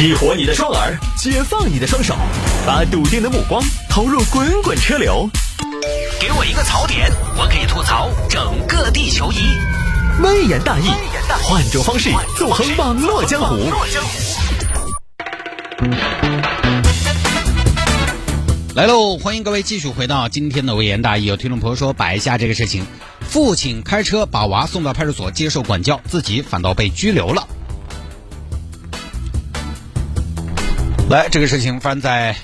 激活你的双耳，解放你的双手，把笃定的目光投入滚滚车流。给我一个槽点，我可以吐槽整个地球仪。微言大义，换种方式纵横网络江湖。来喽！欢迎各位继续回到今天的微言大义。有听众朋友说摆一下这个事情：父亲开车把娃送到派出所接受管教，自己反倒被拘留了。来，这个事情发生在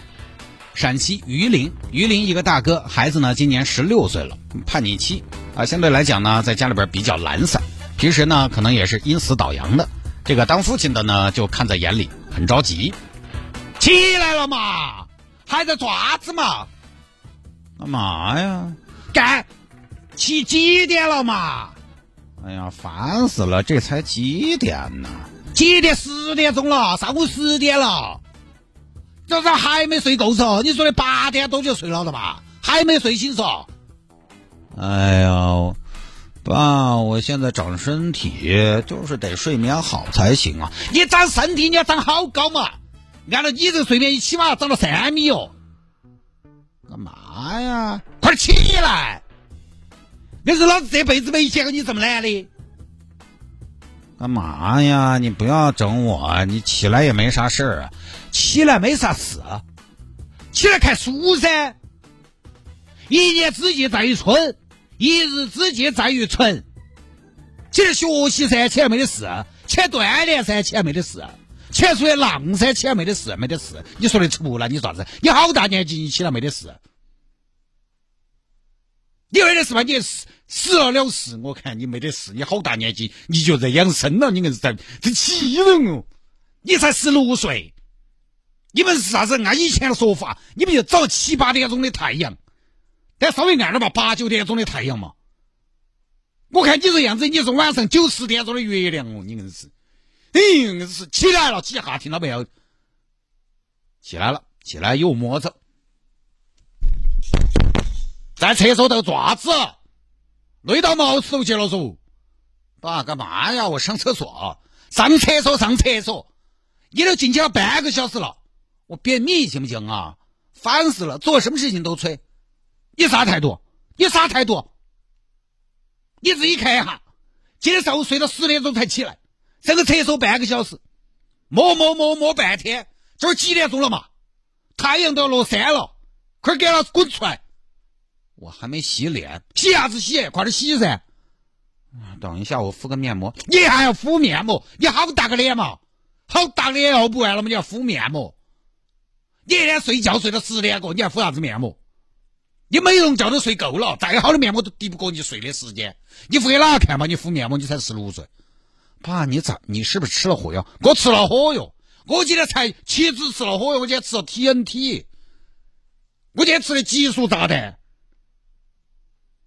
陕西榆林。榆林一个大哥，孩子呢今年十六岁了，叛逆期啊，相对来讲呢，在家里边比较懒散，平时呢可能也是阴死倒阳的。这个当父亲的呢就看在眼里，很着急。起来了嘛，还在爪子嘛？干嘛呀？干，起几点了嘛？哎呀，烦死了！这才几点呢？几点？十点钟了，上午十点了。这咋还没睡够嗦？你说的八点多就睡了的嘛？还没睡醒嗦？哎呀，爸，我现在长身体，就是得睡眠好才行啊！你长身体，你要长好高嘛？按照你这个睡眠，一起码要长到三米哦。干嘛呀？快起来！那是老子这辈子没见过你这么懒的。干嘛呀？你不要整我！你起来也没啥事儿啊。起来没啥事，起来看书噻。一年之计在于春，一日之计在于晨。起来学习噻，起来没得事；起来锻炼噻，起来没得事；起来出去浪噻，起来没得事，没得事。你说的出来，你啥子？你好大年纪，你起来没得事？你没得事吧？你死死了了事，我看你没得事。你好大年纪，你就在养生了，你硬是在这气人哦！你才十六岁。你们是啥子？按以前的说法，你们就早七八点钟的太阳，但稍微暗点吧，八九点钟的太阳嘛。我看你这样子，你是晚上九十点钟的月亮哦，你硬是，哎，硬是起来了，几下听到没有？起来了，起来又摸着，在厕所头做啥子？累到毛死都去了嗦！爸，干嘛呀？我上厕所，上厕所，上厕所，你都进去了半个小时了。我便秘行不行啊？烦死了，做什么事情都催。你啥态度？你啥态度？你自己看一下，今天上午睡到十点钟才起来，上个厕所半个小时，摸摸摸摸半天，这儿几点钟了嘛？太阳都要落山了，快给老子滚出来！我还没洗脸，洗啥子洗？快点洗噻！等一下，我敷个面膜。你还要敷面膜？你好大个脸嘛？好大脸哦，不完了吗？你要敷面膜？你一天睡觉睡到十点过，你还敷啥子面膜？你美容觉都睡够了，再好的面膜都抵不过你睡的时间。你敷给哪个看嘛？你敷面膜，你才十六岁。爸，你咋？你是不是吃了火药？我吃了火药。我今天才岂止吃了火药，我今天吃了 TNT。我今天吃的激素炸弹。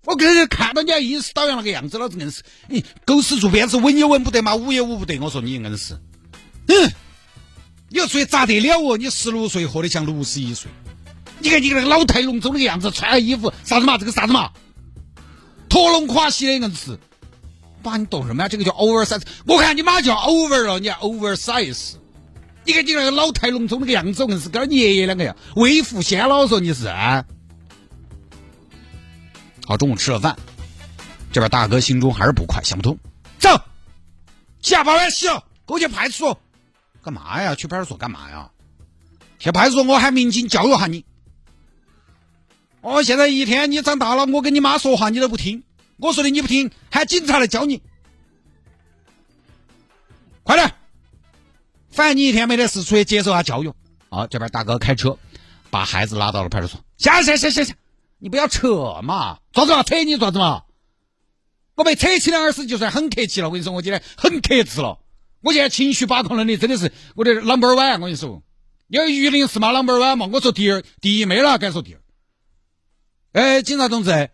我跟人看到你还阴死倒阳那个样子，老子硬是，你狗屎做鞭子，闻也闻不得嘛，武也武不得。我说你硬是，嗯。你要说咋得了哦？你十六岁活得像六十一岁，你看你那个老态龙钟那个样子，穿了衣服啥子嘛？这个啥子嘛？驼龙垮膝的硬是，爸你懂什么呀？这个叫 oversize。我看你妈叫 over 了，你 oversize。你看你那个老态龙钟那个样子，硬是跟你爷爷两个样，未富先老说你是。好，中午吃了饭，这边大哥心中还是不快，想不通。走，下把碗洗了，给我去派出所。干嘛呀？去派出所干嘛呀？去派出所，我喊民警教育下你。哦，现在一天你长大了，我跟你妈说话你都不听，我说的你不听，喊警察来教你。快点，反正你一天没得事，出去接受下教育。好，这边大哥开车把孩子拉到了派出所。下下下下下，你不要扯嘛，爪子嘛，扯你爪子嘛。我被扯起两耳屎就算很客气了。我跟你说，我今天很克制了。我现在情绪把控能力真的是我的 number one，我跟你说，因为榆林是嘛 number one 嘛，我说第二，第一没了，敢说第二。哎，警察同志，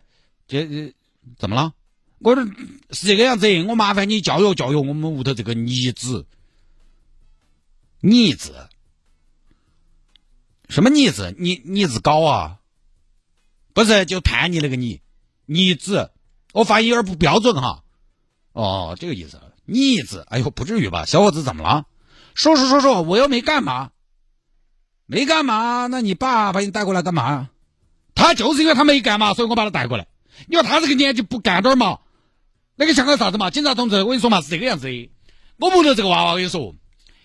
这怎么了？我说是这个样子，我麻烦你教育教育我们屋头这个妮子。妮子？什么妮子？妮妮子高啊？不是，就叛逆那个逆，逆子，我发音有点不标准哈。哦，这个意思。逆子，哎呦，不至于吧？小伙子怎么了？说说说说，我又没干嘛，没干嘛，那你爸把你带过来干嘛呀？他就是因为他没干嘛，所以我把他带过来。你说他这个年纪不干点嘛，那个像个啥子嘛？警察同志，我跟你说嘛，是这个样子的。我屋头这个娃娃，我跟你说，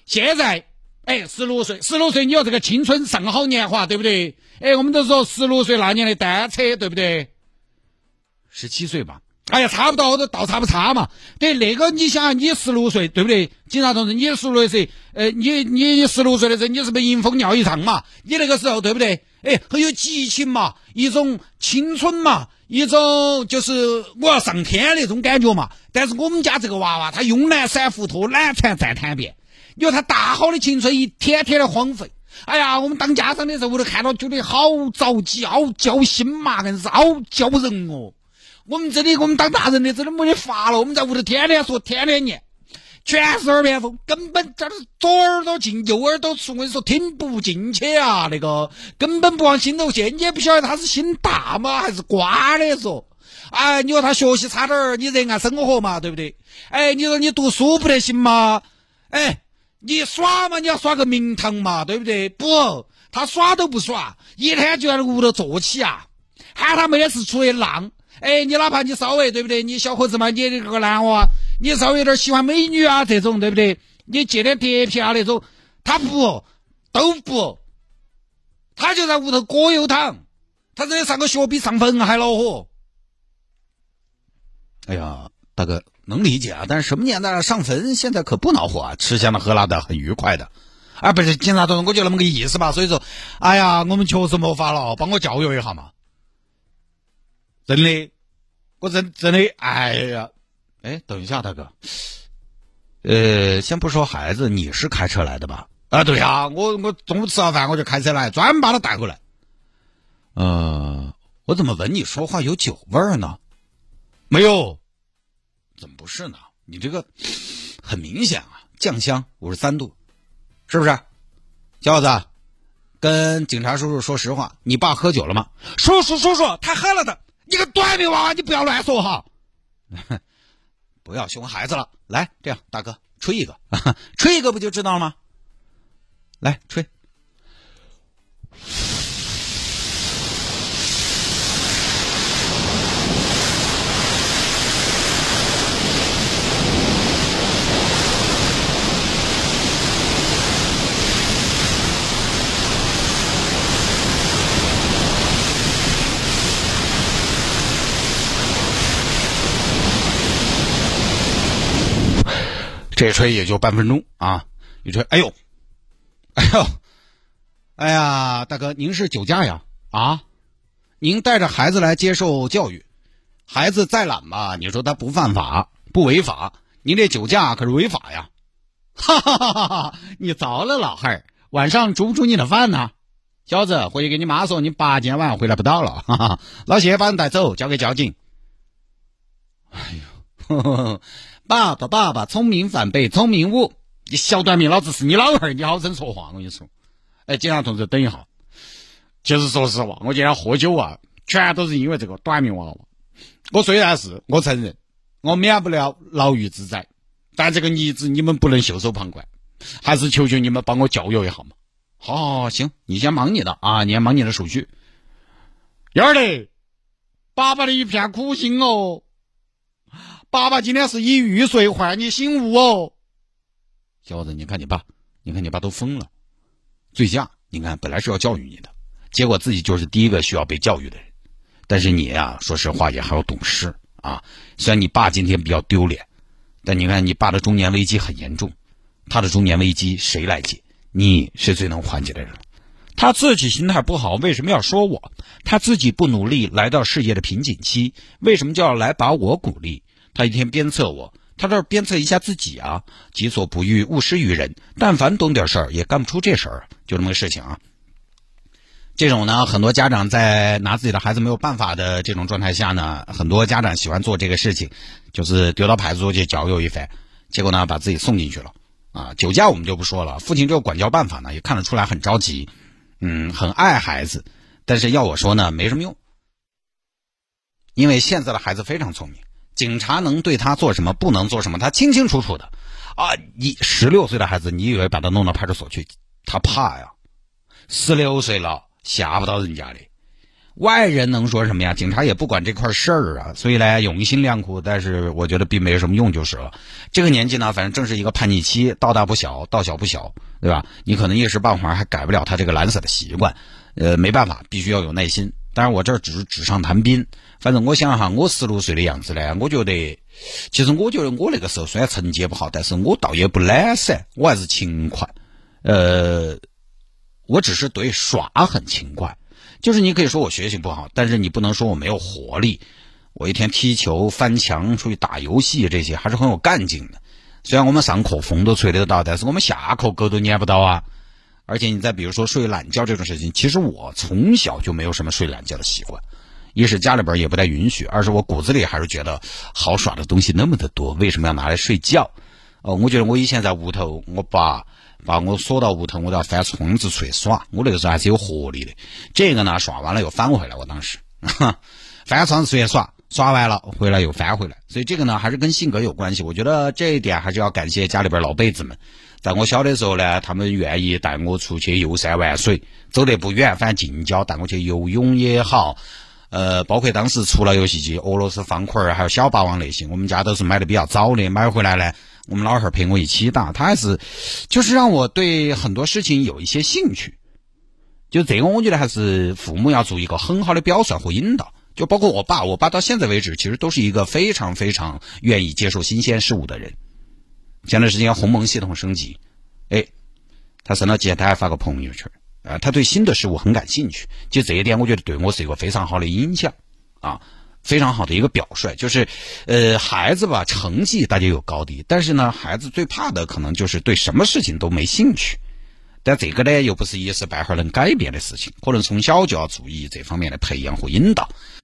现在哎十六岁，十六岁，你说这个青春上好年华，对不对？哎，我们都说十六岁那年的单车，对不对？十七岁吧。哎呀，差不多，都倒差不差嘛。对，那个你想，你十六岁，对不对？警察同志，你十六岁，呃，你你十六岁的时候，你是不是迎风尿一场嘛？你那个时候，对不对？哎，很有激情嘛，一种青春嘛，一种就是我要上天那种感觉嘛。但是我们家这个娃娃，他慵懒散糊涂，懒缠再贪变。你说他大好的青春一天天的荒废。哎呀，我们当家长的时候，我都看到觉得好着急，好焦心嘛，硬是好焦人哦。我们真的，我们当大人的真的没得法了。我们在屋头天天说，天天念，全是耳边风，根本这是左耳朵进右耳朵出。我跟你说，听不进去啊，那个根本不往心头去。你也不晓得他是心大吗，还是瓜的说。哎，你说他学习差点儿，你热爱生活嘛，对不对？哎，你说你读书不得行吗？哎，你耍嘛，你要耍个名堂嘛，对不对？不，他耍都不耍，一天就在屋头坐起啊，喊他没得事出去浪。哎，你哪怕你稍微对不对？你小伙子嘛，你这个男娃，你稍微有点喜欢美女啊，这种对不对？你借点碟片啊那种，他不都不，他就在屋头葛优躺，他这上个学比上坟还恼火。哎呀，大哥能理解啊，但是什么年代了，上坟现在可不恼火啊，吃香的喝辣的，很愉快的。啊，不是警察同志，我就那么个意思吧。所以说，哎呀，我们确实没法了，帮我教育一下嘛。真的，我真真的，哎呀，哎，等一下，大哥，呃，先不说孩子，你是开车来的吧？啊，对呀，我我中午吃完饭我就开车来，专门把他带过来。呃，我怎么闻你说话有酒味儿呢？没有，怎么不是呢？你这个很明显啊，酱香五十三度，是不是？小伙子，跟警察叔叔说实话，你爸喝酒了吗？叔叔叔叔，他喝了的。你个短命娃娃，你不要乱说哈！不要凶孩子了。来，这样，大哥吹一个，吹一个不就知道了吗？来，吹。这吹也就半分钟啊！一吹，哎呦，哎呦，哎呀，大哥，您是酒驾呀？啊，您带着孩子来接受教育，孩子再懒吧，你说他不犯法不违法，您这酒驾可是违法呀！哈哈哈哈！你糟了，老汉儿，晚上煮不煮你的饭呢？小子，回去给你妈说，你爸今天晚上回来不到了。哈哈，老谢把人带走，交给交警。哎呦，呵呵呵。爸爸，爸爸，聪明反被聪明误。你小短命，老子是你老汉儿，你好生说话。我跟你说，哎，警察同志，等一下。其实说实话，我今天喝酒啊，全都是因为这个短命娃娃。我虽然是我承认，我免不了牢狱之灾，但这个逆子你们不能袖手旁观，还是求求你们帮我教育一下嘛。好好，行，你先忙你的啊，你先忙你的手续。幺儿嘞，爸爸的一片苦心哦。爸爸今天是以玉碎换你醒悟哦，小伙子，你看你爸，你看你爸都疯了，醉驾。你看本来是要教育你的，结果自己就是第一个需要被教育的人。但是你呀，说实话也还要懂事啊。虽然你爸今天比较丢脸，但你看你爸的中年危机很严重，他的中年危机谁来解？你是最能缓解的人。他自己心态不好，为什么要说我？他自己不努力，来到事业的瓶颈期，为什么就要来把我鼓励？他一天鞭策我，他这鞭策一下自己啊，己所不欲，勿施于人。但凡懂点事儿，也干不出这事儿，就这么个事情啊。这种呢，很多家长在拿自己的孩子没有办法的这种状态下呢，很多家长喜欢做这个事情，就是丢到派出所去教育一番，结果呢，把自己送进去了。啊，酒驾我们就不说了，父亲这个管教办法呢，也看得出来很着急，嗯，很爱孩子，但是要我说呢，没什么用，因为现在的孩子非常聪明。警察能对他做什么，不能做什么，他清清楚楚的。啊，你十六岁的孩子，你以为把他弄到派出所去，他怕呀？十六岁了，吓不到人家的。外人能说什么呀？警察也不管这块事儿啊，所以呢，用心良苦，但是我觉得并没有什么用就是了。这个年纪呢，反正正是一个叛逆期，到大不小，到小不小，对吧？你可能一时半会儿还改不了他这个懒散的习惯，呃，没办法，必须要有耐心。当然，我这儿只是纸上谈兵。反正我想哈，我十六岁的样子呢，我觉得，其实我觉得我那个时候虽然成绩也不好，但是我倒也不懒散，我还是勤快。呃，我只是对耍很勤快。就是你可以说我学习不好，但是你不能说我没有活力。我一天踢球、翻墙、出去打游戏，这些还是很有干劲的。虽然我们上课风都吹得到，但是我们下课狗都撵不到啊。而且你再比如说睡懒觉这种事情，其实我从小就没有什么睡懒觉的习惯。一是家里边也不太允许，二是我骨子里还是觉得好耍的东西那么的多，为什么要拿来睡觉？哦，我觉得我以前在屋头，我爸。把我锁到屋头，我都要翻窗子出去耍。我那个时候还是有活力的。这个呢，耍完了又返回来。我当时 翻窗子出去耍，耍完了回来又翻回来。所以这个呢，还是跟性格有关系。我觉得这一点还是要感谢家里边老辈子们。在我小的时候呢，他们愿意带我出去游山玩水，走得不远，反正近郊带我去游泳也好。呃，包括当时出了游戏机，俄罗斯方块儿还有小霸王那些，我们家都是买的比较早的，买回来呢。我们老汉儿陪我一起打，他还是就是让我对很多事情有一些兴趣。就这个，我觉得还是父母要做一个很好的表率和引导。就包括我爸，我爸到现在为止，其实都是一个非常非常愿意接受新鲜事物的人。前段时间鸿蒙系统升级，哎，他升了级，他还发个朋友圈，啊，他对新的事物很感兴趣。就这一点，我觉得对我是一个非常好的影响啊。非常好的一个表率，就是，呃，孩子吧，成绩大家有高低，但是呢，孩子最怕的可能就是对什么事情都没兴趣。但这个呢，又不是一时半会儿能改变的事情，可能从小就要注意这方面的培养和引导。